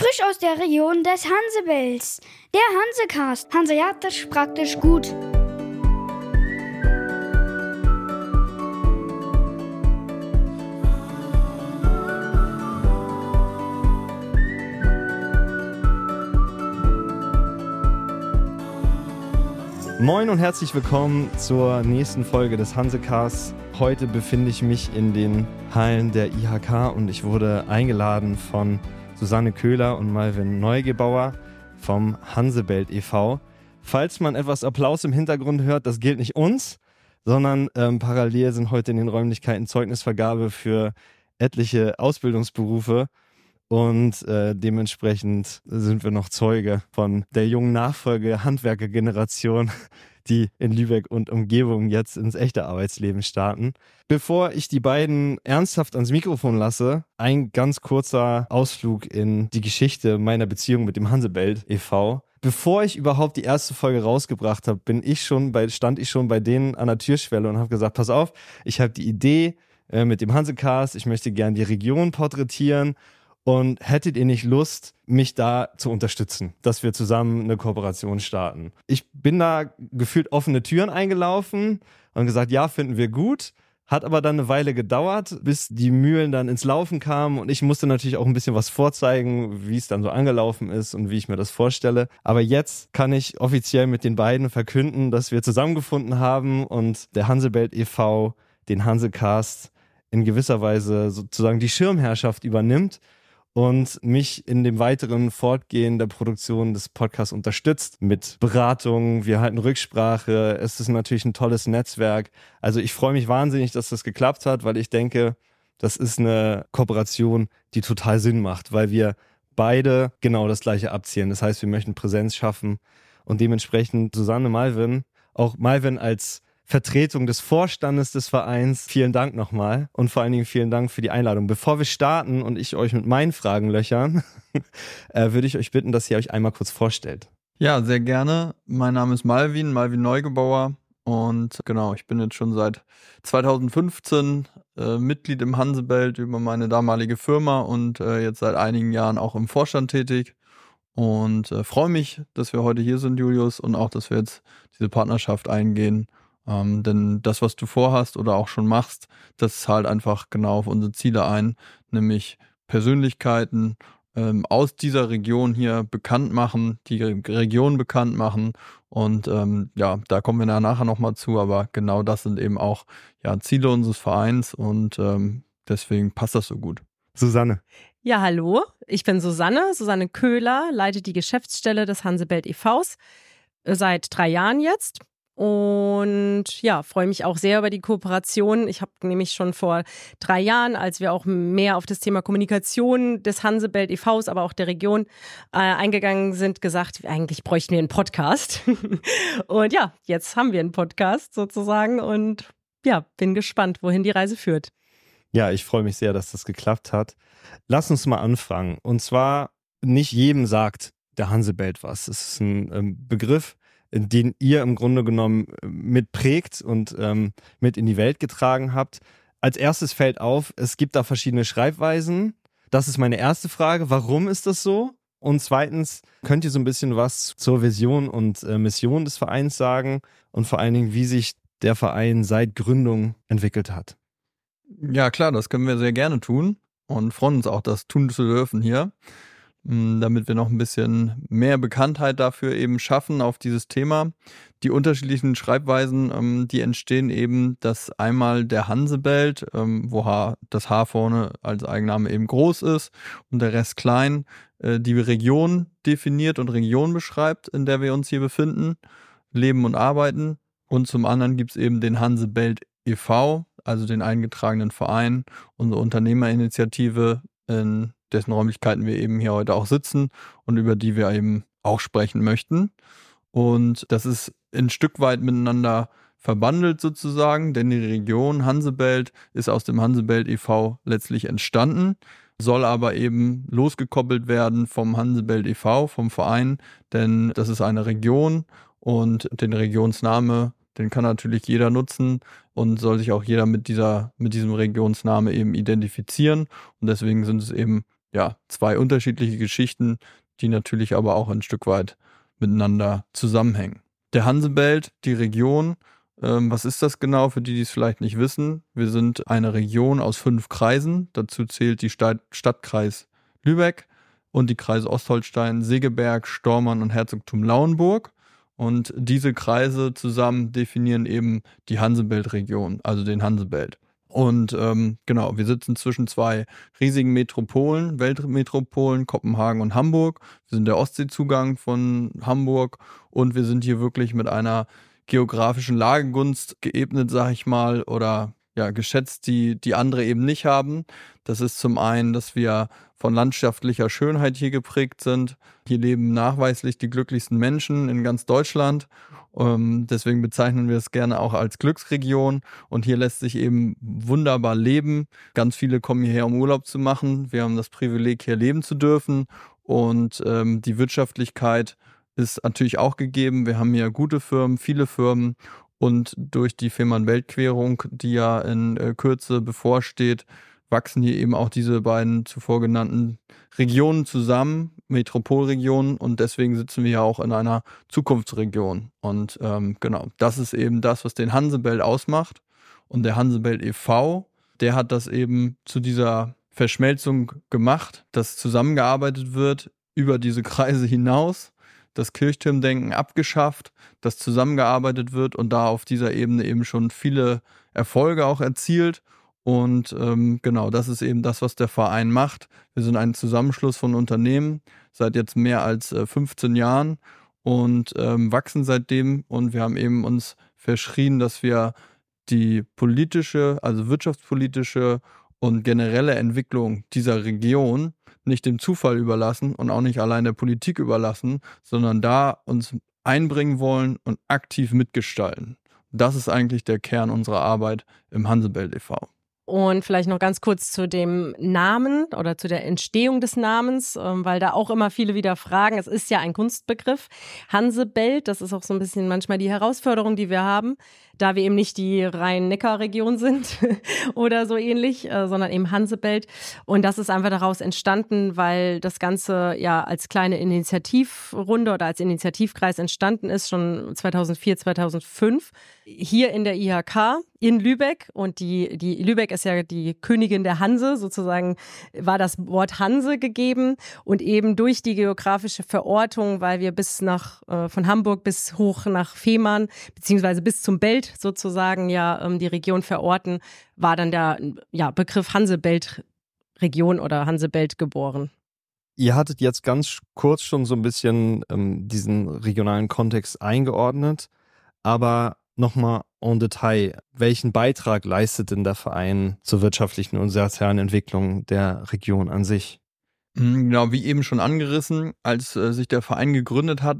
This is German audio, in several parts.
Frisch aus der Region des Hansebells. Der Hansecast. Hanseatisch praktisch gut. Moin und herzlich willkommen zur nächsten Folge des Hansecasts. Heute befinde ich mich in den Hallen der IHK und ich wurde eingeladen von Susanne Köhler und Malvin Neugebauer vom Hansebelt e.V. Falls man etwas Applaus im Hintergrund hört, das gilt nicht uns, sondern ähm, parallel sind heute in den Räumlichkeiten Zeugnisvergabe für etliche Ausbildungsberufe und äh, dementsprechend sind wir noch Zeuge von der jungen Nachfolge Handwerkergeneration, die in Lübeck und Umgebung jetzt ins echte Arbeitsleben starten. Bevor ich die beiden ernsthaft ans Mikrofon lasse, ein ganz kurzer Ausflug in die Geschichte meiner Beziehung mit dem Hansebelt e.V. Bevor ich überhaupt die erste Folge rausgebracht habe, bin ich schon bei, stand ich schon bei denen an der Türschwelle und habe gesagt, pass auf, ich habe die Idee äh, mit dem Hansecast, ich möchte gern die Region porträtieren und hättet ihr nicht Lust, mich da zu unterstützen, dass wir zusammen eine Kooperation starten? Ich bin da gefühlt offene Türen eingelaufen und gesagt, ja, finden wir gut. Hat aber dann eine Weile gedauert, bis die Mühlen dann ins Laufen kamen und ich musste natürlich auch ein bisschen was vorzeigen, wie es dann so angelaufen ist und wie ich mir das vorstelle. Aber jetzt kann ich offiziell mit den beiden verkünden, dass wir zusammengefunden haben und der Hansebelt e.V. den Hansecast in gewisser Weise sozusagen die Schirmherrschaft übernimmt und mich in dem weiteren Fortgehen der Produktion des Podcasts unterstützt mit Beratung. Wir halten Rücksprache. Es ist natürlich ein tolles Netzwerk. Also ich freue mich wahnsinnig, dass das geklappt hat, weil ich denke, das ist eine Kooperation, die total Sinn macht, weil wir beide genau das gleiche abzielen. Das heißt, wir möchten Präsenz schaffen und dementsprechend Susanne Malvin, auch Malvin als Vertretung des Vorstandes des Vereins. Vielen Dank nochmal und vor allen Dingen vielen Dank für die Einladung. Bevor wir starten und ich euch mit meinen Fragen löchern, äh, würde ich euch bitten, dass ihr euch einmal kurz vorstellt. Ja, sehr gerne. Mein Name ist Malvin, Malvin Neugebauer. Und genau, ich bin jetzt schon seit 2015 äh, Mitglied im Hansebelt über meine damalige Firma und äh, jetzt seit einigen Jahren auch im Vorstand tätig. Und äh, freue mich, dass wir heute hier sind, Julius, und auch, dass wir jetzt diese Partnerschaft eingehen ähm, denn das, was du vorhast oder auch schon machst, das zahlt einfach genau auf unsere Ziele ein, nämlich Persönlichkeiten ähm, aus dieser Region hier bekannt machen, die Region bekannt machen. Und ähm, ja, da kommen wir nachher nochmal zu, aber genau das sind eben auch ja, Ziele unseres Vereins und ähm, deswegen passt das so gut. Susanne. Ja, hallo, ich bin Susanne, Susanne Köhler, leite die Geschäftsstelle des Hansebelt e.V.s äh, seit drei Jahren jetzt und ja, freue mich auch sehr über die Kooperation. Ich habe nämlich schon vor drei Jahren, als wir auch mehr auf das Thema Kommunikation des Hansebelt e.V.s, aber auch der Region äh, eingegangen sind, gesagt, eigentlich bräuchten wir einen Podcast. und ja, jetzt haben wir einen Podcast sozusagen und ja, bin gespannt, wohin die Reise führt. Ja, ich freue mich sehr, dass das geklappt hat. Lass uns mal anfangen. Und zwar, nicht jedem sagt der Hansebelt was. Es ist ein ähm, Begriff, den ihr im Grunde genommen äh, mitprägt und ähm, mit in die Welt getragen habt. Als erstes fällt auf, es gibt da verschiedene Schreibweisen. Das ist meine erste Frage. Warum ist das so? Und zweitens, könnt ihr so ein bisschen was zur Vision und äh, Mission des Vereins sagen und vor allen Dingen, wie sich der Verein seit Gründung entwickelt hat? Ja, klar, das können wir sehr gerne tun und freuen uns auch, das tun zu dürfen hier. Hm, damit wir noch ein bisschen mehr Bekanntheit dafür eben schaffen auf dieses Thema. Die unterschiedlichen Schreibweisen, ähm, die entstehen eben, dass einmal der Hansebelt, ähm, wo das H vorne als Eigenname eben groß ist und der Rest klein, äh, die Region definiert und Region beschreibt, in der wir uns hier befinden, leben und arbeiten. Und zum anderen gibt es eben den Hansebelt e.V., also den eingetragenen Verein, unsere Unternehmerinitiative in dessen Räumlichkeiten wir eben hier heute auch sitzen und über die wir eben auch sprechen möchten. Und das ist ein Stück weit miteinander verbandelt sozusagen, denn die Region Hansebelt ist aus dem Hansebelt e.V. letztlich entstanden, soll aber eben losgekoppelt werden vom Hansebelt e.V., vom Verein, denn das ist eine Region und den Regionsname, den kann natürlich jeder nutzen und soll sich auch jeder mit dieser, mit diesem Regionsname eben identifizieren. Und deswegen sind es eben ja zwei unterschiedliche Geschichten, die natürlich aber auch ein Stück weit miteinander zusammenhängen. Der Hansebelt, die Region, ähm, was ist das genau für die, die es vielleicht nicht wissen? Wir sind eine Region aus fünf Kreisen. Dazu zählt die Stadt, Stadtkreis Lübeck und die Kreise Ostholstein, Segeberg, Stormann und Herzogtum Lauenburg. Und diese Kreise zusammen definieren eben die Hansebelt-Region, also den Hansebelt. Und ähm, genau, wir sitzen zwischen zwei riesigen Metropolen, Weltmetropolen, Kopenhagen und Hamburg. Wir sind der Ostseezugang von Hamburg und wir sind hier wirklich mit einer geografischen Lagegunst geebnet, sag ich mal, oder ja, geschätzt, die, die andere eben nicht haben. Das ist zum einen, dass wir von landschaftlicher Schönheit hier geprägt sind. Hier leben nachweislich die glücklichsten Menschen in ganz Deutschland. Ähm, deswegen bezeichnen wir es gerne auch als Glücksregion. Und hier lässt sich eben wunderbar leben. Ganz viele kommen hierher, um Urlaub zu machen. Wir haben das Privileg, hier leben zu dürfen. Und ähm, die Wirtschaftlichkeit ist natürlich auch gegeben. Wir haben hier gute Firmen, viele Firmen. Und durch die Fehmarn-Weltquerung, die ja in äh, Kürze bevorsteht, wachsen hier eben auch diese beiden zuvor genannten Regionen zusammen, Metropolregionen, und deswegen sitzen wir ja auch in einer Zukunftsregion. Und ähm, genau, das ist eben das, was den Hansebelt ausmacht. Und der Hansebelt e.V., der hat das eben zu dieser Verschmelzung gemacht, dass zusammengearbeitet wird über diese Kreise hinaus, das Kirchturmdenken abgeschafft, dass zusammengearbeitet wird und da auf dieser Ebene eben schon viele Erfolge auch erzielt und ähm, genau, das ist eben das, was der Verein macht. Wir sind ein Zusammenschluss von Unternehmen seit jetzt mehr als äh, 15 Jahren und ähm, wachsen seitdem. Und wir haben eben uns verschrien, dass wir die politische, also wirtschaftspolitische und generelle Entwicklung dieser Region nicht dem Zufall überlassen und auch nicht allein der Politik überlassen, sondern da uns einbringen wollen und aktiv mitgestalten. Das ist eigentlich der Kern unserer Arbeit im Hansebelt e.V. Und vielleicht noch ganz kurz zu dem Namen oder zu der Entstehung des Namens, ähm, weil da auch immer viele wieder fragen. Es ist ja ein Kunstbegriff. Hansebelt, das ist auch so ein bisschen manchmal die Herausforderung, die wir haben da wir eben nicht die Rhein-Neckar-Region sind oder so ähnlich, äh, sondern eben Hansebelt. Und das ist einfach daraus entstanden, weil das Ganze ja als kleine Initiativrunde oder als Initiativkreis entstanden ist, schon 2004, 2005, hier in der IHK in Lübeck. Und die, die Lübeck ist ja die Königin der Hanse, sozusagen war das Wort Hanse gegeben. Und eben durch die geografische Verortung, weil wir bis nach, äh, von Hamburg bis hoch nach Fehmarn, beziehungsweise bis zum Belt sozusagen ja ähm, die Region verorten, war dann der ja, Begriff Hansebelt-Region oder Hansebelt geboren. Ihr hattet jetzt ganz kurz schon so ein bisschen ähm, diesen regionalen Kontext eingeordnet, aber nochmal en Detail, welchen Beitrag leistet denn der Verein zur wirtschaftlichen und sozialen Entwicklung der Region an sich? Hm, genau, wie eben schon angerissen, als äh, sich der Verein gegründet hat,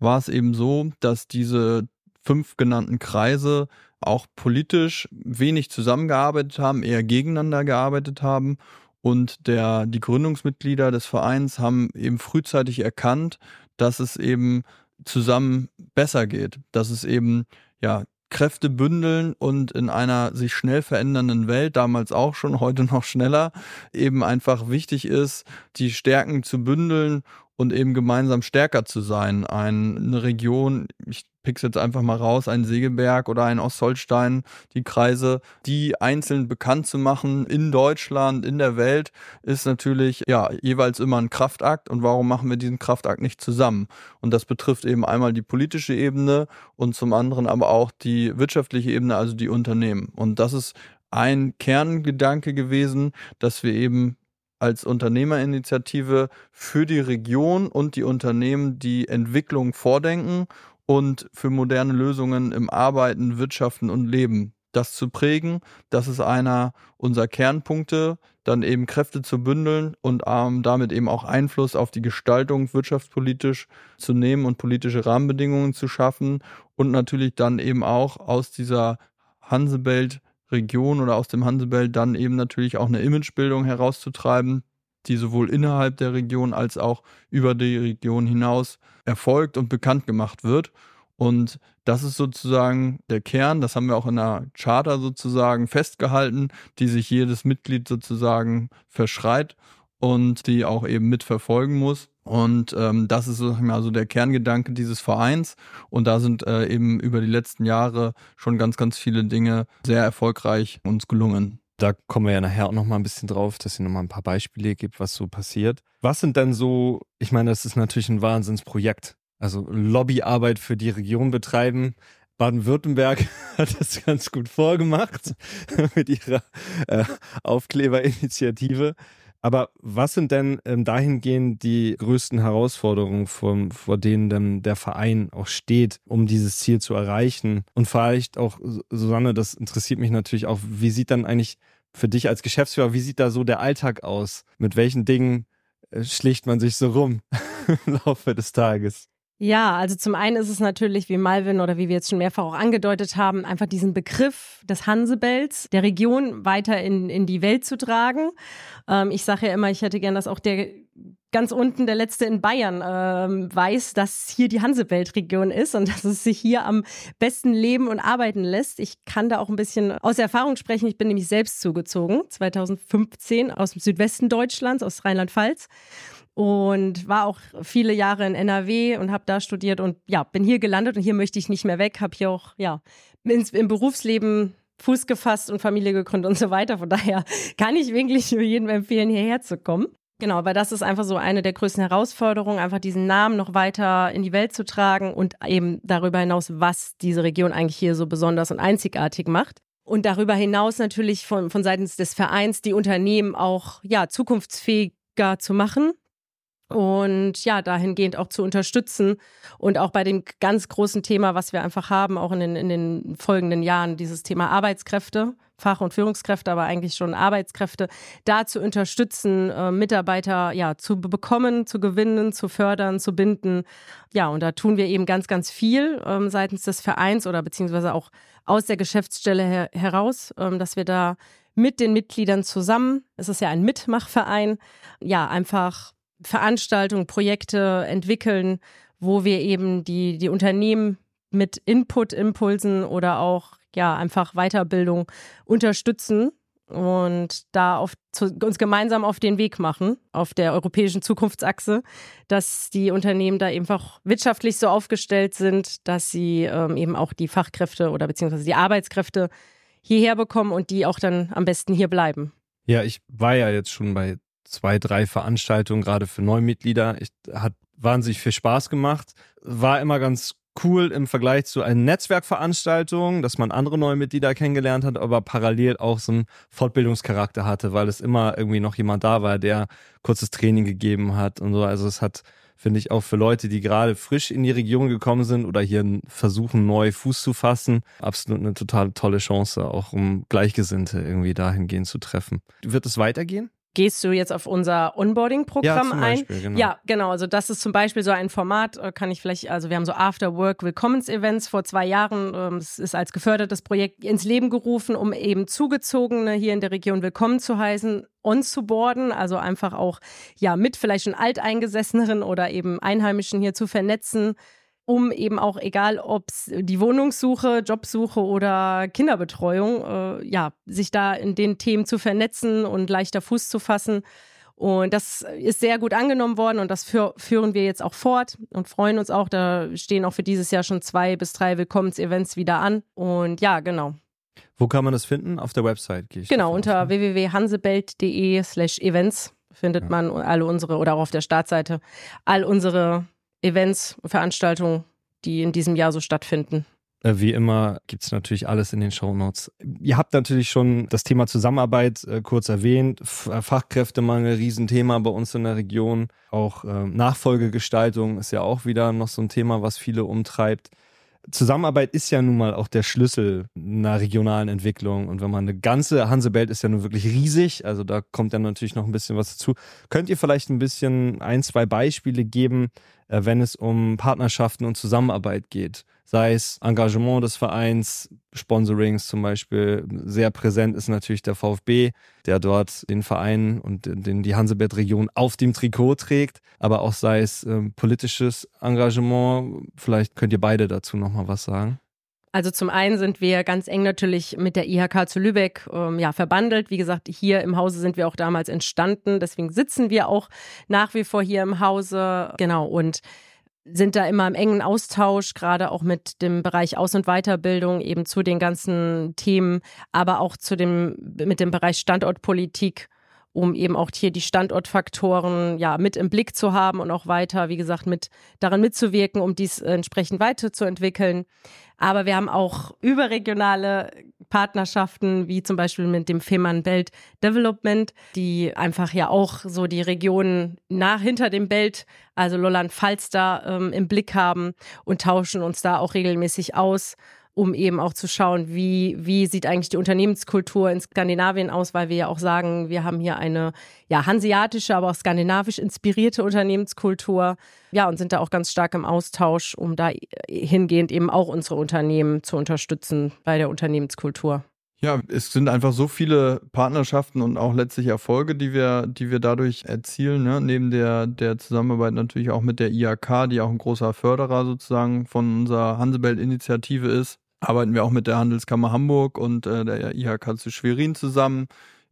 war es eben so, dass diese fünf genannten Kreise auch politisch wenig zusammengearbeitet haben, eher gegeneinander gearbeitet haben. Und der, die Gründungsmitglieder des Vereins haben eben frühzeitig erkannt, dass es eben zusammen besser geht, dass es eben ja Kräfte bündeln und in einer sich schnell verändernden Welt, damals auch schon, heute noch schneller, eben einfach wichtig ist, die Stärken zu bündeln und eben gemeinsam stärker zu sein. Eine Region, ich pick's jetzt einfach mal raus, ein Segeberg oder ein Ostholstein, die Kreise, die einzeln bekannt zu machen in Deutschland, in der Welt, ist natürlich ja jeweils immer ein Kraftakt. Und warum machen wir diesen Kraftakt nicht zusammen? Und das betrifft eben einmal die politische Ebene und zum anderen aber auch die wirtschaftliche Ebene, also die Unternehmen. Und das ist ein Kerngedanke gewesen, dass wir eben als Unternehmerinitiative für die Region und die Unternehmen die Entwicklung vordenken und für moderne Lösungen im Arbeiten, Wirtschaften und Leben. Das zu prägen, das ist einer unserer Kernpunkte, dann eben Kräfte zu bündeln und ähm, damit eben auch Einfluss auf die Gestaltung wirtschaftspolitisch zu nehmen und politische Rahmenbedingungen zu schaffen und natürlich dann eben auch aus dieser Hansebelt Region oder aus dem Hansebelt dann eben natürlich auch eine Imagebildung herauszutreiben, die sowohl innerhalb der Region als auch über die Region hinaus erfolgt und bekannt gemacht wird. Und das ist sozusagen der Kern, das haben wir auch in der Charter sozusagen festgehalten, die sich jedes Mitglied sozusagen verschreit. und die auch eben mitverfolgen muss. Und ähm, das ist sag ich mal, so der Kerngedanke dieses Vereins. Und da sind äh, eben über die letzten Jahre schon ganz, ganz viele Dinge sehr erfolgreich uns gelungen. Da kommen wir ja nachher auch noch mal ein bisschen drauf, dass ihr noch mal ein paar Beispiele gibt, was so passiert. Was sind denn so, ich meine, das ist natürlich ein Wahnsinnsprojekt. Also Lobbyarbeit für die Region betreiben. Baden-Württemberg hat das ganz gut vorgemacht mit ihrer äh, Aufkleberinitiative. Aber was sind denn ähm, dahingehend die größten Herausforderungen, vor, vor denen denn der Verein auch steht, um dieses Ziel zu erreichen? Und vielleicht auch, Susanne, das interessiert mich natürlich auch, wie sieht dann eigentlich für dich als Geschäftsführer, wie sieht da so der Alltag aus? Mit welchen Dingen äh, schlicht man sich so rum im Laufe des Tages? Ja, also zum einen ist es natürlich, wie Malvin oder wie wir jetzt schon mehrfach auch angedeutet haben, einfach diesen Begriff des Hansebells der Region weiter in, in die Welt zu tragen. Ähm, ich sage ja immer, ich hätte gern, dass auch der ganz unten, der letzte in Bayern, ähm, weiß, dass hier die Hansebelt-Region ist und dass es sich hier am besten leben und arbeiten lässt. Ich kann da auch ein bisschen aus Erfahrung sprechen. Ich bin nämlich selbst zugezogen, 2015 aus dem Südwesten Deutschlands, aus Rheinland-Pfalz und war auch viele Jahre in NRW und habe da studiert und ja, bin hier gelandet und hier möchte ich nicht mehr weg, habe hier auch ja ins, im Berufsleben Fuß gefasst und Familie gegründet und so weiter. Von daher kann ich wirklich nur jedem empfehlen, hierher zu kommen. Genau, weil das ist einfach so eine der größten Herausforderungen, einfach diesen Namen noch weiter in die Welt zu tragen und eben darüber hinaus, was diese Region eigentlich hier so besonders und einzigartig macht. Und darüber hinaus natürlich von, von seitens des Vereins die Unternehmen auch ja, zukunftsfähiger zu machen, und ja, dahingehend auch zu unterstützen und auch bei dem ganz großen Thema, was wir einfach haben, auch in den, in den folgenden Jahren, dieses Thema Arbeitskräfte, Fach- und Führungskräfte, aber eigentlich schon Arbeitskräfte, da zu unterstützen, äh, Mitarbeiter ja zu bekommen, zu gewinnen, zu fördern, zu binden. Ja, und da tun wir eben ganz, ganz viel ähm, seitens des Vereins oder beziehungsweise auch aus der Geschäftsstelle her heraus, ähm, dass wir da mit den Mitgliedern zusammen, es ist ja ein Mitmachverein, ja, einfach Veranstaltungen, Projekte entwickeln, wo wir eben die, die Unternehmen mit Input, Impulsen oder auch ja einfach Weiterbildung unterstützen und da auf, zu, uns gemeinsam auf den Weg machen, auf der europäischen Zukunftsachse, dass die Unternehmen da einfach wirtschaftlich so aufgestellt sind, dass sie ähm, eben auch die Fachkräfte oder beziehungsweise die Arbeitskräfte hierher bekommen und die auch dann am besten hier bleiben. Ja, ich war ja jetzt schon bei zwei, drei Veranstaltungen, gerade für Neumitglieder. Ich, hat wahnsinnig viel Spaß gemacht. War immer ganz cool im Vergleich zu einer Netzwerkveranstaltung, dass man andere neue Mitglieder kennengelernt hat, aber parallel auch so einen Fortbildungscharakter hatte, weil es immer irgendwie noch jemand da war, der kurzes Training gegeben hat und so. Also es hat, finde ich, auch für Leute, die gerade frisch in die Region gekommen sind oder hier versuchen, neu Fuß zu fassen, absolut eine total tolle Chance, auch um Gleichgesinnte irgendwie dahingehend zu treffen. Wird es weitergehen? Gehst du jetzt auf unser Onboarding-Programm ja, ein? Beispiel, genau. Ja, genau. Also das ist zum Beispiel so ein Format, äh, kann ich vielleicht, also wir haben so After-Work-Willkommens-Events vor zwei Jahren. Ähm, es ist als gefördertes Projekt ins Leben gerufen, um eben Zugezogene hier in der Region willkommen zu heißen, on zu boarden, also einfach auch ja mit vielleicht schon Alteingesesseneren oder eben Einheimischen hier zu vernetzen um eben auch, egal ob es die Wohnungssuche, Jobsuche oder Kinderbetreuung, äh, ja, sich da in den Themen zu vernetzen und leichter Fuß zu fassen. Und das ist sehr gut angenommen worden und das für, führen wir jetzt auch fort und freuen uns auch. Da stehen auch für dieses Jahr schon zwei bis drei Willkommensevents wieder an. Und ja, genau. Wo kann man das finden? Auf der Website gehe ich. Genau, unter ne? www.hansebelt.de slash events findet ja. man alle unsere oder auch auf der Startseite all unsere Events, Veranstaltungen, die in diesem Jahr so stattfinden. Äh, wie immer gibt es natürlich alles in den Show Notes. Ihr habt natürlich schon das Thema Zusammenarbeit äh, kurz erwähnt. F äh, Fachkräftemangel, Riesenthema bei uns in der Region. Auch äh, Nachfolgegestaltung ist ja auch wieder noch so ein Thema, was viele umtreibt. Zusammenarbeit ist ja nun mal auch der Schlüssel einer regionalen Entwicklung. Und wenn man eine ganze Hansebelt ist ja nun wirklich riesig, also da kommt dann natürlich noch ein bisschen was dazu. Könnt ihr vielleicht ein bisschen ein, zwei Beispiele geben, äh, wenn es um Partnerschaften und Zusammenarbeit geht? Sei es Engagement des Vereins, Sponsorings zum Beispiel. Sehr präsent ist natürlich der VfB, der dort den Verein und den, die Hansebelt-Region auf dem Trikot trägt. Aber auch sei es äh, politisches Engagement. Vielleicht könnt ihr beide dazu nochmal was sagen. Also zum einen sind wir ganz eng natürlich mit der IHK zu Lübeck ähm, ja, verbandelt. Wie gesagt, hier im Hause sind wir auch damals entstanden. Deswegen sitzen wir auch nach wie vor hier im Hause. Genau. Und sind da immer im engen Austausch, gerade auch mit dem Bereich Aus- und Weiterbildung, eben zu den ganzen Themen, aber auch zu dem, mit dem Bereich Standortpolitik um eben auch hier die Standortfaktoren ja mit im Blick zu haben und auch weiter, wie gesagt, mit daran mitzuwirken, um dies entsprechend weiterzuentwickeln. Aber wir haben auch überregionale Partnerschaften, wie zum Beispiel mit dem Fehmarn Belt Development, die einfach ja auch so die Regionen nach hinter dem Belt, also Lolland-Pfalz da ähm, im Blick haben und tauschen uns da auch regelmäßig aus um eben auch zu schauen, wie, wie sieht eigentlich die Unternehmenskultur in Skandinavien aus, weil wir ja auch sagen, wir haben hier eine ja, hanseatische, aber auch skandinavisch inspirierte Unternehmenskultur. Ja, und sind da auch ganz stark im Austausch, um da hingehend eben auch unsere Unternehmen zu unterstützen bei der Unternehmenskultur. Ja, es sind einfach so viele Partnerschaften und auch letztlich Erfolge, die wir, die wir dadurch erzielen, ne? neben der, der Zusammenarbeit natürlich auch mit der IAK, die auch ein großer Förderer sozusagen von unserer Hansebelt-Initiative ist arbeiten wir auch mit der Handelskammer Hamburg und äh, der IHK zu Schwerin zusammen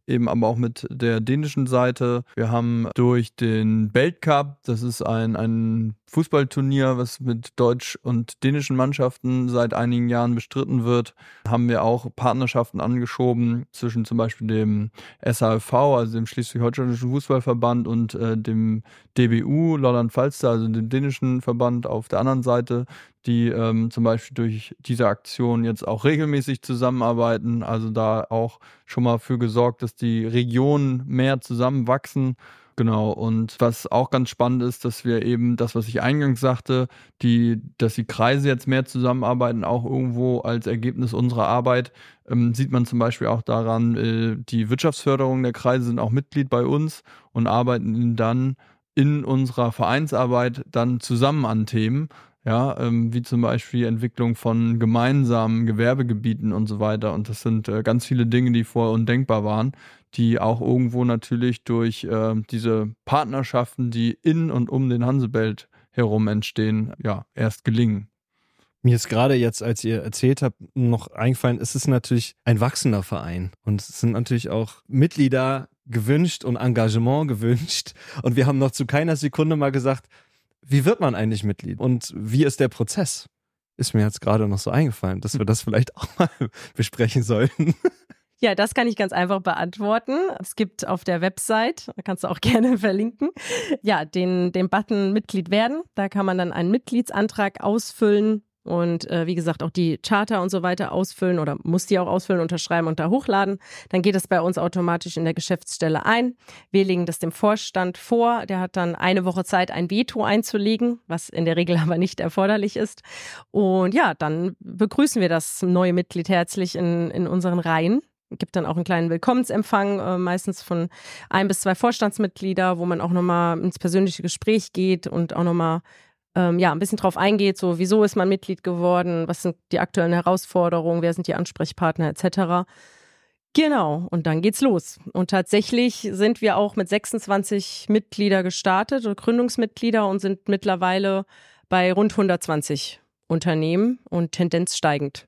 eben aber auch mit der dänischen Seite. Wir haben durch den Weltcup, das ist ein, ein Fußballturnier, was mit deutsch- und dänischen Mannschaften seit einigen Jahren bestritten wird, haben wir auch Partnerschaften angeschoben zwischen zum Beispiel dem SAFV, also dem Schleswig-Holsteinischen Fußballverband und äh, dem DBU, Lolland-Falster, also dem dänischen Verband auf der anderen Seite, die ähm, zum Beispiel durch diese Aktion jetzt auch regelmäßig zusammenarbeiten, also da auch schon mal für gesorgt, dass die Regionen mehr zusammenwachsen. Genau, und was auch ganz spannend ist, dass wir eben das, was ich eingangs sagte, die, dass die Kreise jetzt mehr zusammenarbeiten, auch irgendwo als Ergebnis unserer Arbeit, ähm, sieht man zum Beispiel auch daran, äh, die Wirtschaftsförderung der Kreise sind auch Mitglied bei uns und arbeiten dann in unserer Vereinsarbeit dann zusammen an Themen ja, ähm, wie zum Beispiel Entwicklung von gemeinsamen Gewerbegebieten und so weiter. Und das sind äh, ganz viele Dinge, die vorher undenkbar waren, die auch irgendwo natürlich durch äh, diese Partnerschaften, die in und um den Hansebelt herum entstehen, ja, erst gelingen. Mir ist gerade jetzt, als ihr erzählt habt, noch eingefallen, es ist natürlich ein wachsender Verein und es sind natürlich auch Mitglieder gewünscht und Engagement gewünscht. Und wir haben noch zu keiner Sekunde mal gesagt, wie wird man eigentlich Mitglied und wie ist der Prozess? Ist mir jetzt gerade noch so eingefallen, dass wir das vielleicht auch mal besprechen sollten. Ja, das kann ich ganz einfach beantworten. Es gibt auf der Website, da kannst du auch gerne verlinken, ja, den, den Button Mitglied werden. Da kann man dann einen Mitgliedsantrag ausfüllen und äh, wie gesagt auch die Charter und so weiter ausfüllen oder muss die auch ausfüllen, unterschreiben und da hochladen. Dann geht es bei uns automatisch in der Geschäftsstelle ein. Wir legen das dem Vorstand vor. Der hat dann eine Woche Zeit, ein Veto einzulegen, was in der Regel aber nicht erforderlich ist. Und ja, dann begrüßen wir das neue Mitglied herzlich in, in unseren Reihen gibt dann auch einen kleinen Willkommensempfang, äh, meistens von ein bis zwei Vorstandsmitglieder, wo man auch nochmal ins persönliche Gespräch geht und auch nochmal ähm, ja, ein bisschen drauf eingeht, so wieso ist man Mitglied geworden, was sind die aktuellen Herausforderungen, wer sind die Ansprechpartner etc. Genau, und dann geht's los. Und tatsächlich sind wir auch mit 26 Mitglieder gestartet Gründungsmitglieder und sind mittlerweile bei rund 120 Unternehmen und Tendenz steigend.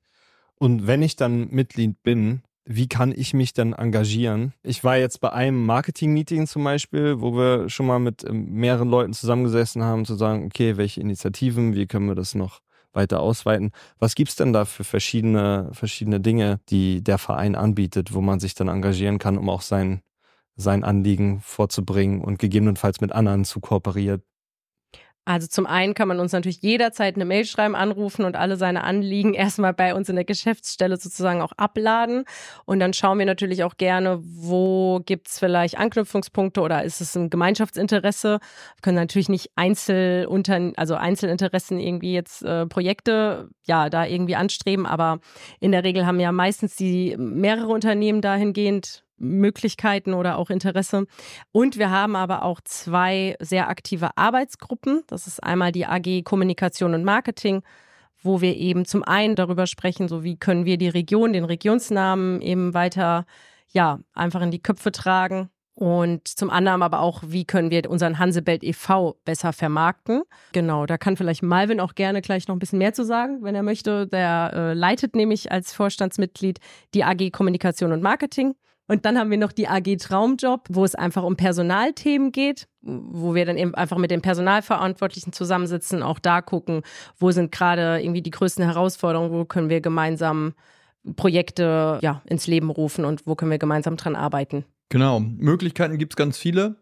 Und wenn ich dann Mitglied bin, wie kann ich mich dann engagieren? Ich war jetzt bei einem Marketing-Meeting zum Beispiel, wo wir schon mal mit ähm, mehreren Leuten zusammengesessen haben, zu sagen, okay, welche Initiativen, wie können wir das noch weiter ausweiten? Was gibt es denn da für verschiedene, verschiedene Dinge, die der Verein anbietet, wo man sich dann engagieren kann, um auch sein, sein Anliegen vorzubringen und gegebenenfalls mit anderen zu kooperieren? Also zum einen kann man uns natürlich jederzeit eine Mail schreiben, anrufen und alle seine Anliegen erstmal bei uns in der Geschäftsstelle sozusagen auch abladen. Und dann schauen wir natürlich auch gerne, wo gibt es vielleicht Anknüpfungspunkte oder ist es ein Gemeinschaftsinteresse. Wir können natürlich nicht Einzelunter also Einzelinteressen irgendwie jetzt äh, Projekte ja da irgendwie anstreben, aber in der Regel haben ja meistens die mehrere Unternehmen dahingehend Möglichkeiten oder auch Interesse. Und wir haben aber auch zwei sehr aktive Arbeitsgruppen. Das ist einmal die AG Kommunikation und Marketing, wo wir eben zum einen darüber sprechen, so wie können wir die Region, den Regionsnamen eben weiter, ja, einfach in die Köpfe tragen Und zum anderen aber auch, wie können wir unseren Hansebelt e.V. besser vermarkten. Genau, da kann vielleicht Malvin auch gerne gleich noch ein bisschen mehr zu sagen, wenn er möchte. Der äh, leitet nämlich als Vorstandsmitglied die AG Kommunikation und Marketing. Und dann haben wir noch die AG Traumjob, wo es einfach um Personalthemen geht, wo wir dann eben einfach mit den Personalverantwortlichen zusammensitzen, auch da gucken, wo sind gerade irgendwie die größten Herausforderungen, wo können wir gemeinsam Projekte ja, ins Leben rufen und wo können wir gemeinsam dran arbeiten. Genau, Möglichkeiten gibt es ganz viele.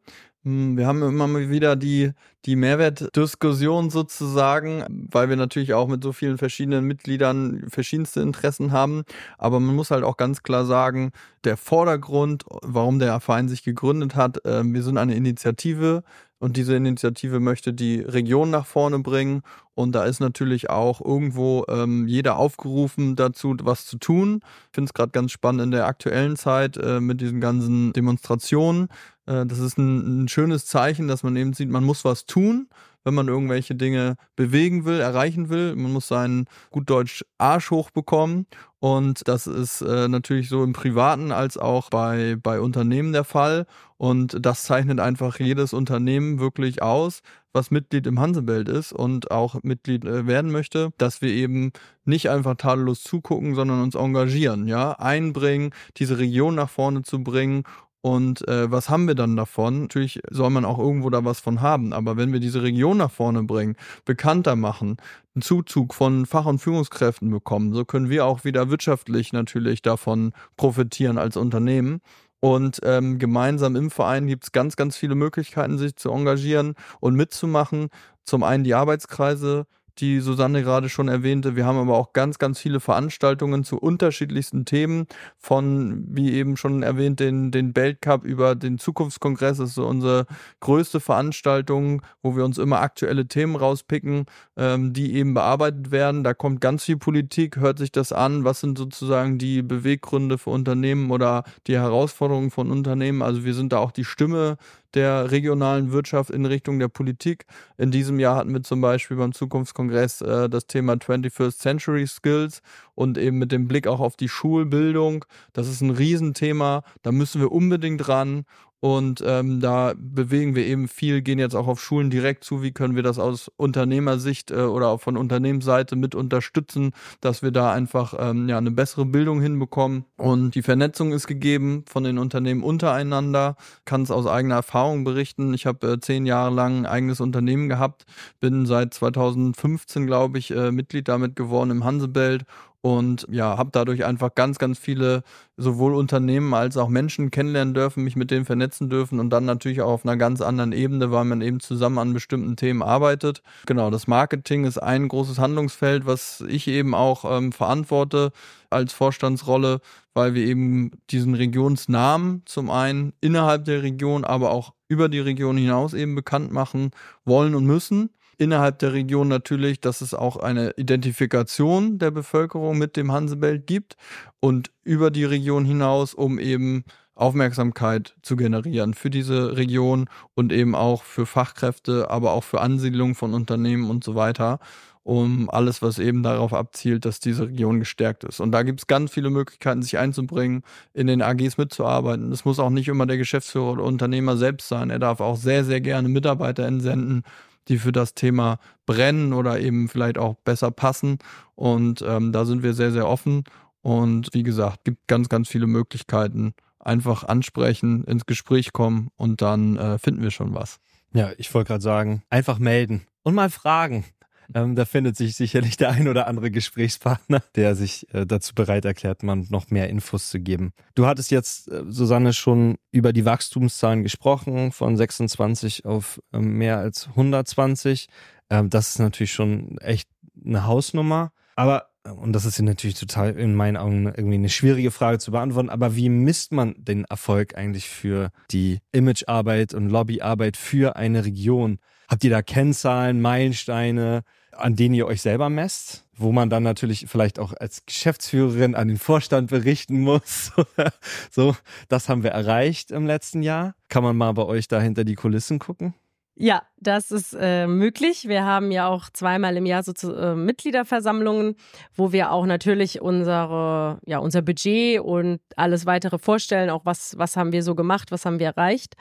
Hm, wir haben immer mal wieder die, die Mehrwertdiskussion sozusagen, weil wir natürlich auch mit so vielen verschiedenen Mitgliedern verschiedenste Interessen haben. Aber man muss halt auch ganz klar sagen, der Vordergrund, warum der Verein sich gegründet hat, äh, wir sind eine Initiative. Und diese Initiative möchte die Region nach vorne bringen. Und da ist natürlich auch irgendwo ähm, jeder aufgerufen dazu, was zu tun. Ich finde es gerade ganz spannend in der aktuellen Zeit äh, mit diesen ganzen Demonstrationen. Äh, das ist ein, ein schönes Zeichen, dass man eben sieht, man muss was tun wenn man irgendwelche Dinge bewegen will, erreichen will. Man muss seinen gut Deutsch Arsch hochbekommen. Und das ist äh, natürlich so im Privaten als auch bei, bei Unternehmen der Fall. Und das zeichnet einfach jedes Unternehmen wirklich aus, was Mitglied im Hansebelt ist und auch Mitglied äh, werden möchte, dass wir eben nicht einfach tadellos zugucken, sondern uns engagieren, ja, einbringen, diese Region nach vorne zu bringen und äh, was haben wir dann davon? Natürlich soll man auch irgendwo da was von haben, aber wenn wir diese Region nach vorne bringen, bekannter machen, einen Zuzug von Fach- und Führungskräften bekommen, so können wir auch wieder wirtschaftlich natürlich davon profitieren als Unternehmen. Und ähm, gemeinsam im Verein gibt es ganz, ganz viele Möglichkeiten, sich zu engagieren und mitzumachen. Zum einen die Arbeitskreise, die Susanne gerade schon erwähnte. Wir haben aber auch ganz, ganz viele Veranstaltungen zu unterschiedlichsten Themen, von, wie eben schon erwähnt, den, den Belt Cup über den Zukunftskongress. Das ist so unsere größte Veranstaltung, wo wir uns immer aktuelle Themen rauspicken, ähm, die eben bearbeitet werden. Da kommt ganz viel Politik, hört sich das an. Was sind sozusagen die Beweggründe für Unternehmen oder die Herausforderungen von Unternehmen? Also wir sind da auch die Stimme der regionalen Wirtschaft in Richtung der Politik. In diesem Jahr hatten wir zum Beispiel beim Zukunftskongress äh, das Thema 21st Century Skills und eben mit dem Blick auch auf die Schulbildung. Das ist ein Riesenthema, da müssen wir unbedingt ran und ähm, da bewegen wir eben viel, gehen jetzt auch auf Schulen direkt zu. Wie können wir das aus Unternehmersicht äh, oder auch von Unternehmensseite mit unterstützen, dass wir da einfach ähm, ja, eine bessere Bildung hinbekommen. Und die Vernetzung ist gegeben von den Unternehmen untereinander. Kann es aus eigener Erfahrung berichten. Ich habe äh, zehn Jahre lang ein eigenes Unternehmen gehabt, bin seit 2015, glaube ich, äh, Mitglied damit geworden im Hansebelt und ja, habe dadurch einfach ganz, ganz viele sowohl Unternehmen als auch Menschen kennenlernen dürfen, mich mit denen vernetzen dürfen und dann natürlich auch auf einer ganz anderen Ebene, weil man eben zusammen an bestimmten Themen arbeitet. Genau, das Marketing ist ein großes Handlungsfeld, was ich eben auch ähm, verantworte als Vorstandsrolle, weil wir eben diesen Regionsnamen zum einen innerhalb der Region, aber auch über die Region hinaus eben bekannt machen wollen und müssen innerhalb der Region natürlich, dass es auch eine Identifikation der Bevölkerung mit dem Hansebelt gibt und über die Region hinaus, um eben Aufmerksamkeit zu generieren für diese Region und eben auch für Fachkräfte, aber auch für Ansiedlung von Unternehmen und so weiter, um alles, was eben darauf abzielt, dass diese Region gestärkt ist. Und da gibt es ganz viele Möglichkeiten, sich einzubringen, in den AGs mitzuarbeiten. Es muss auch nicht immer der Geschäftsführer oder Unternehmer selbst sein. Er darf auch sehr, sehr gerne Mitarbeiter entsenden, die für das Thema brennen oder eben vielleicht auch besser passen. Und ähm, da sind wir sehr, sehr offen. Und wie gesagt, gibt ganz, ganz viele Möglichkeiten. Einfach ansprechen, ins Gespräch kommen und dann äh, finden wir schon was. Ja, ich wollte gerade sagen, einfach melden und mal fragen. Ähm, da findet sich sicherlich der ein oder andere Gesprächspartner, der sich äh, dazu bereit erklärt, man noch mehr Infos zu geben. Du hattest jetzt, äh, Susanne, schon über die Wachstumszahlen gesprochen, von 26 auf äh, mehr als 120. Ähm, das ist natürlich schon echt eine Hausnummer. Aber und das ist natürlich total in meinen Augen irgendwie eine schwierige Frage zu beantworten, aber wie misst man den Erfolg eigentlich für die Imagearbeit und Lobbyarbeit für eine Region? Habt ihr da Kennzahlen, Meilensteine, an denen ihr euch selber messt? Wo man dann natürlich vielleicht auch als Geschäftsführerin an den Vorstand berichten muss. so, das haben wir erreicht im letzten Jahr. Kann man mal bei euch da hinter die Kulissen gucken? Ja, das ist äh, möglich. Wir haben ja auch zweimal im Jahr so zu, äh, Mitgliederversammlungen, wo wir auch natürlich unsere, ja, unser Budget und alles weitere vorstellen, auch was, was haben wir so gemacht, was haben wir erreicht.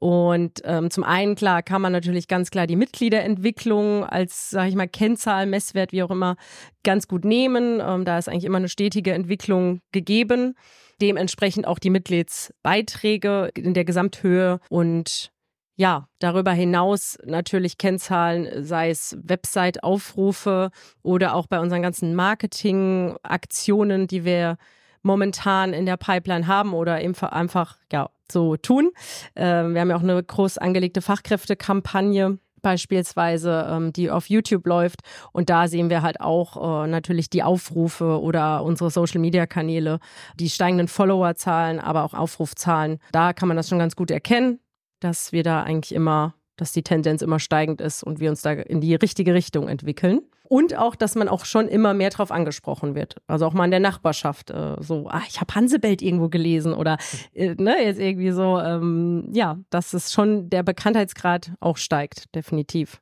Und ähm, zum einen, klar, kann man natürlich ganz klar die Mitgliederentwicklung als, sage ich mal, Kennzahl, Messwert, wie auch immer, ganz gut nehmen. Ähm, da ist eigentlich immer eine stetige Entwicklung gegeben. Dementsprechend auch die Mitgliedsbeiträge in der Gesamthöhe und ja, darüber hinaus natürlich Kennzahlen, sei es Website-Aufrufe oder auch bei unseren ganzen Marketing-Aktionen, die wir momentan in der Pipeline haben oder einfach ja, so tun. Ähm, wir haben ja auch eine groß angelegte Fachkräftekampagne beispielsweise, ähm, die auf YouTube läuft. Und da sehen wir halt auch äh, natürlich die Aufrufe oder unsere Social-Media-Kanäle, die steigenden Followerzahlen, aber auch Aufrufzahlen. Da kann man das schon ganz gut erkennen dass wir da eigentlich immer, dass die Tendenz immer steigend ist und wir uns da in die richtige Richtung entwickeln. Und auch, dass man auch schon immer mehr drauf angesprochen wird. Also auch mal in der Nachbarschaft äh, so, ah, ich habe Hansebelt irgendwo gelesen oder äh, ne, jetzt irgendwie so, ähm, ja, dass es schon der Bekanntheitsgrad auch steigt, definitiv.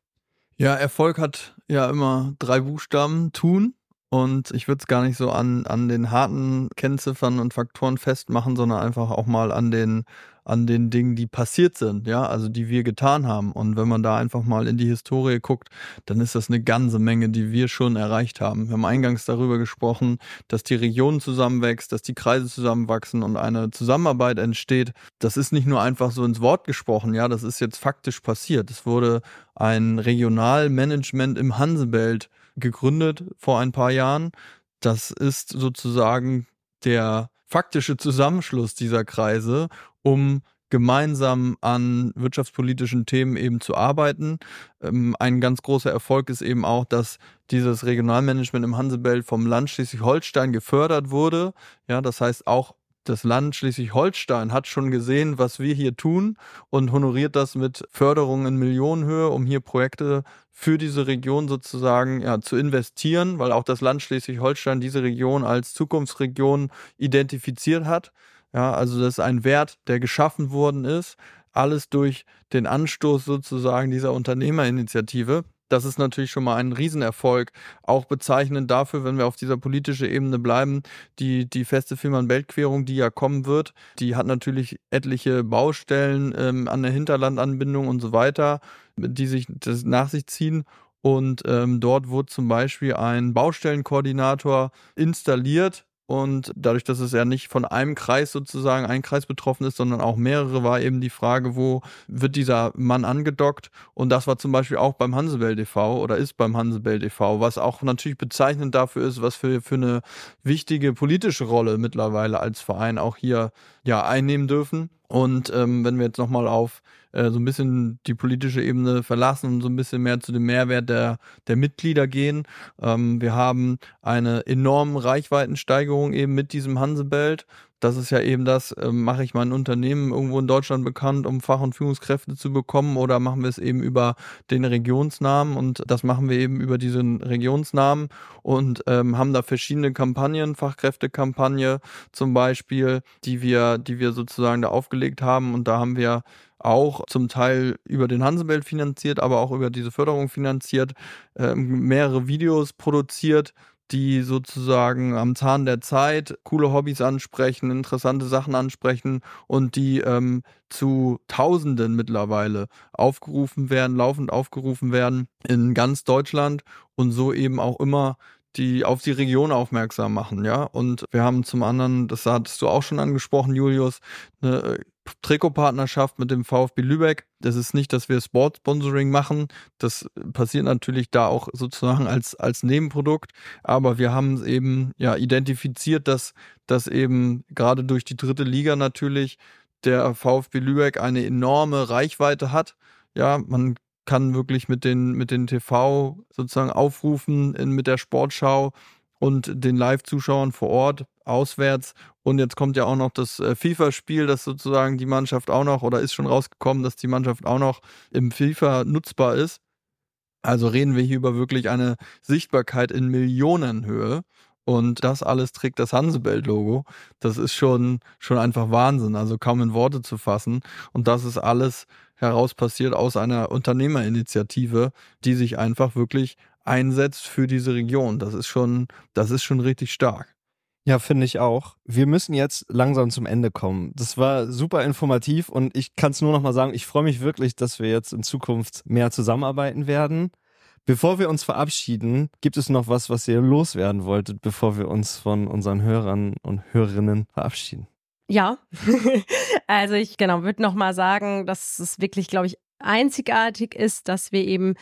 Ja, Erfolg hat ja immer drei Buchstaben, tun. Und ich würde es gar nicht so an, an den harten Kennziffern und Faktoren festmachen, sondern einfach auch mal an den, an den Dingen, die passiert sind, ja, also die wir getan haben. Und wenn man da einfach mal in die Historie guckt, dann ist das eine ganze Menge, die wir schon erreicht haben. Wir haben eingangs darüber gesprochen, dass die Region zusammenwächst, dass die Kreise zusammenwachsen und eine Zusammenarbeit entsteht. Das ist nicht nur einfach so ins Wort gesprochen, ja, das ist jetzt faktisch passiert. Es wurde ein Regionalmanagement im Hansebelt gegründet vor ein paar Jahren. Das ist sozusagen der faktische Zusammenschluss dieser Kreise, um gemeinsam an wirtschaftspolitischen Themen eben zu arbeiten. Ähm, ein ganz großer Erfolg ist eben auch, dass dieses Regionalmanagement im Hansebelt vom Land Schleswig-Holstein gefördert wurde. Ja, das heißt auch das Land Schleswig-Holstein hat schon gesehen, was wir hier tun und honoriert das mit Förderungen in Millionenhöhe, um hier Projekte für diese Region sozusagen ja, zu investieren, weil auch das Land Schleswig-Holstein diese Region als Zukunftsregion identifiziert hat. Ja, also das ist ein Wert, der geschaffen worden ist. Alles durch den Anstoß sozusagen dieser Unternehmerinitiative. Das ist natürlich schon mal ein Riesenerfolg. Auch bezeichnend dafür, wenn wir auf dieser politischen Ebene bleiben, die, die feste Fehmarn-Belt-Querung, die ja kommen wird, die hat natürlich etliche Baustellen ähm, an der Hinterlandanbindung und so weiter, die sich das nach sich ziehen. Und ähm, dort wurde zum Beispiel ein Baustellenkoordinator installiert, und dadurch, dass es ja nicht von einem Kreis sozusagen ein Kreis betroffen ist, sondern auch mehrere, war eben die Frage, wo wird dieser Mann angedockt? Und das war zum Beispiel auch beim Hansebell e.V. oder ist beim Hansebell e.V., was auch natürlich bezeichnend dafür ist, was für, für eine wichtige politische Rolle mittlerweile als Verein auch hier ja einnehmen dürfen. Und ähm, wenn wir jetzt nochmal auf äh, so ein bisschen die politische Ebene verlassen und so ein bisschen mehr zu dem Mehrwert der, der Mitglieder gehen. Ähm, wir haben eine enorme Reichweitensteigerung eben mit diesem Hansebelt. Das ist ja eben das, äh, mache ich mein Unternehmen irgendwo in Deutschland bekannt, um Fach- und Führungskräfte zu bekommen oder machen wir es eben über den Regionsnamen? Und das machen wir eben über diesen Regionsnamen und ähm, haben da verschiedene Kampagnen, Fachkräftekampagne zum Beispiel, die wir, die wir sozusagen da aufgelegt haben. Und da haben wir auch zum Teil über den Hansebelt finanziert, aber auch über diese Förderung finanziert, äh, mehrere Videos produziert, die sozusagen am Zahn der Zeit coole Hobbys ansprechen, interessante Sachen ansprechen und die ähm, zu Tausenden mittlerweile aufgerufen werden, laufend aufgerufen werden in ganz Deutschland und so eben auch immer die auf die Region aufmerksam machen, ja. Und wir haben zum anderen, das hattest du auch schon angesprochen, Julius, eine Trikotpartnerschaft mit dem VfB Lübeck. Das ist nicht, dass wir Sportsponsoring machen. Das passiert natürlich da auch sozusagen als, als Nebenprodukt. Aber wir haben eben ja identifiziert, dass, dass eben gerade durch die dritte Liga natürlich der VfB Lübeck eine enorme Reichweite hat. Ja, man kann wirklich mit den, mit den TV sozusagen aufrufen in, mit der Sportschau und den Live-Zuschauern vor Ort, auswärts. Und jetzt kommt ja auch noch das äh, FIFA-Spiel, das sozusagen die Mannschaft auch noch, oder ist schon rausgekommen, dass die Mannschaft auch noch im FIFA nutzbar ist. Also reden wir hier über wirklich eine Sichtbarkeit in Millionenhöhe. Und das alles trägt das Hansebelt-Logo. Das ist schon, schon einfach Wahnsinn, also kaum in Worte zu fassen. Und das ist alles heraus passiert aus einer Unternehmerinitiative, die sich einfach wirklich einsetzt für diese Region. Das ist schon, das ist schon richtig stark. Ja, finde ich auch. Wir müssen jetzt langsam zum Ende kommen. Das war super informativ und ich kann es nur noch mal sagen, ich freue mich wirklich, dass wir jetzt in Zukunft mehr zusammenarbeiten werden. Bevor wir uns verabschieden, gibt es noch was, was ihr loswerden wolltet, bevor wir uns von unseren Hörern und Hörerinnen verabschieden? Ja, also ich genau würde noch mal sagen, dass es wirklich, glaube ich, einzigartig ist, dass wir eben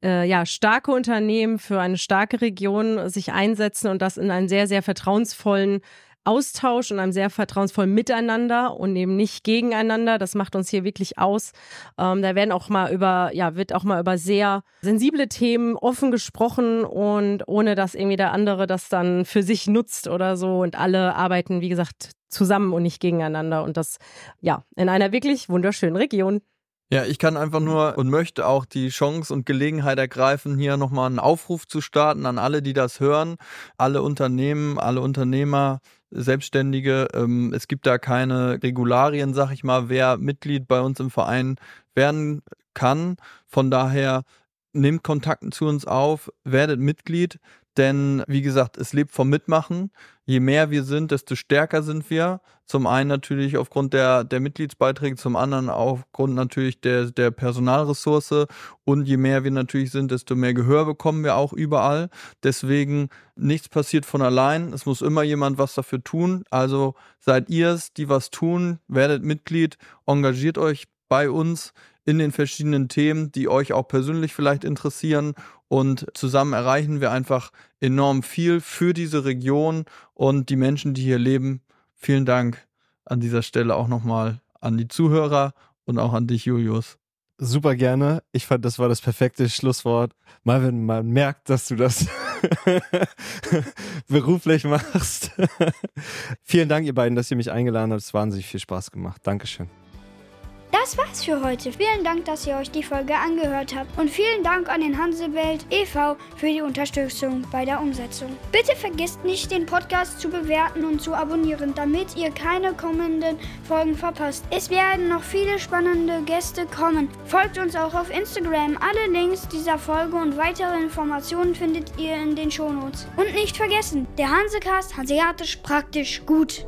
äh, ja, starke Unternehmen für eine starke Region sich einsetzen und das in einem sehr, sehr vertrauensvollen Austausch und einem sehr vertrauensvollen Miteinander und eben nicht gegeneinander. Das macht uns hier wirklich aus. Ähm, da werden auch mal über, ja, wird auch mal über sehr sensible Themen offen gesprochen und ohne dass irgendwie der andere das dann für sich nutzt oder so. Und alle arbeiten, wie gesagt, zusammen und nicht gegeneinander. Und das, ja, in einer wirklich wunderschönen Region. Ja, ich kann einfach nur und möchte auch die Chance und Gelegenheit ergreifen, hier nochmal einen Aufruf zu starten an alle, die das hören, alle Unternehmen, alle Unternehmer, Selbstständige. Ähm, es gibt da keine Regularien, sag ich mal, wer Mitglied bei uns im Verein werden kann. Von daher nehmt Kontakt zu uns auf, werdet Mitglied. Denn wie gesagt, es lebt vom Mitmachen. Je mehr wir sind, desto stärker sind wir. Zum einen natürlich aufgrund der, der Mitgliedsbeiträge, zum anderen aufgrund natürlich der, der Personalressource. Und je mehr wir natürlich sind, desto mehr Gehör bekommen wir auch überall. Deswegen nichts passiert von allein. Es muss immer jemand was dafür tun. Also seid ihr es, die was tun, werdet Mitglied, engagiert euch bei uns in den verschiedenen Themen, die euch auch persönlich vielleicht interessieren. Und zusammen erreichen wir einfach enorm viel für diese Region und die Menschen, die hier leben. Vielen Dank an dieser Stelle auch nochmal an die Zuhörer und auch an dich, Julius. Super gerne. Ich fand, das war das perfekte Schlusswort. Mal, wenn man merkt, dass du das beruflich machst. Vielen Dank, ihr beiden, dass ihr mich eingeladen habt. Es hat wahnsinnig viel Spaß gemacht. Dankeschön. Das war's für heute. Vielen Dank, dass ihr euch die Folge angehört habt und vielen Dank an den Hansewelt e.V. für die Unterstützung bei der Umsetzung. Bitte vergisst nicht, den Podcast zu bewerten und zu abonnieren, damit ihr keine kommenden Folgen verpasst. Es werden noch viele spannende Gäste kommen. Folgt uns auch auf Instagram. Alle Links dieser Folge und weitere Informationen findet ihr in den Shownotes. Und nicht vergessen, der Hansecast hanseatisch praktisch gut.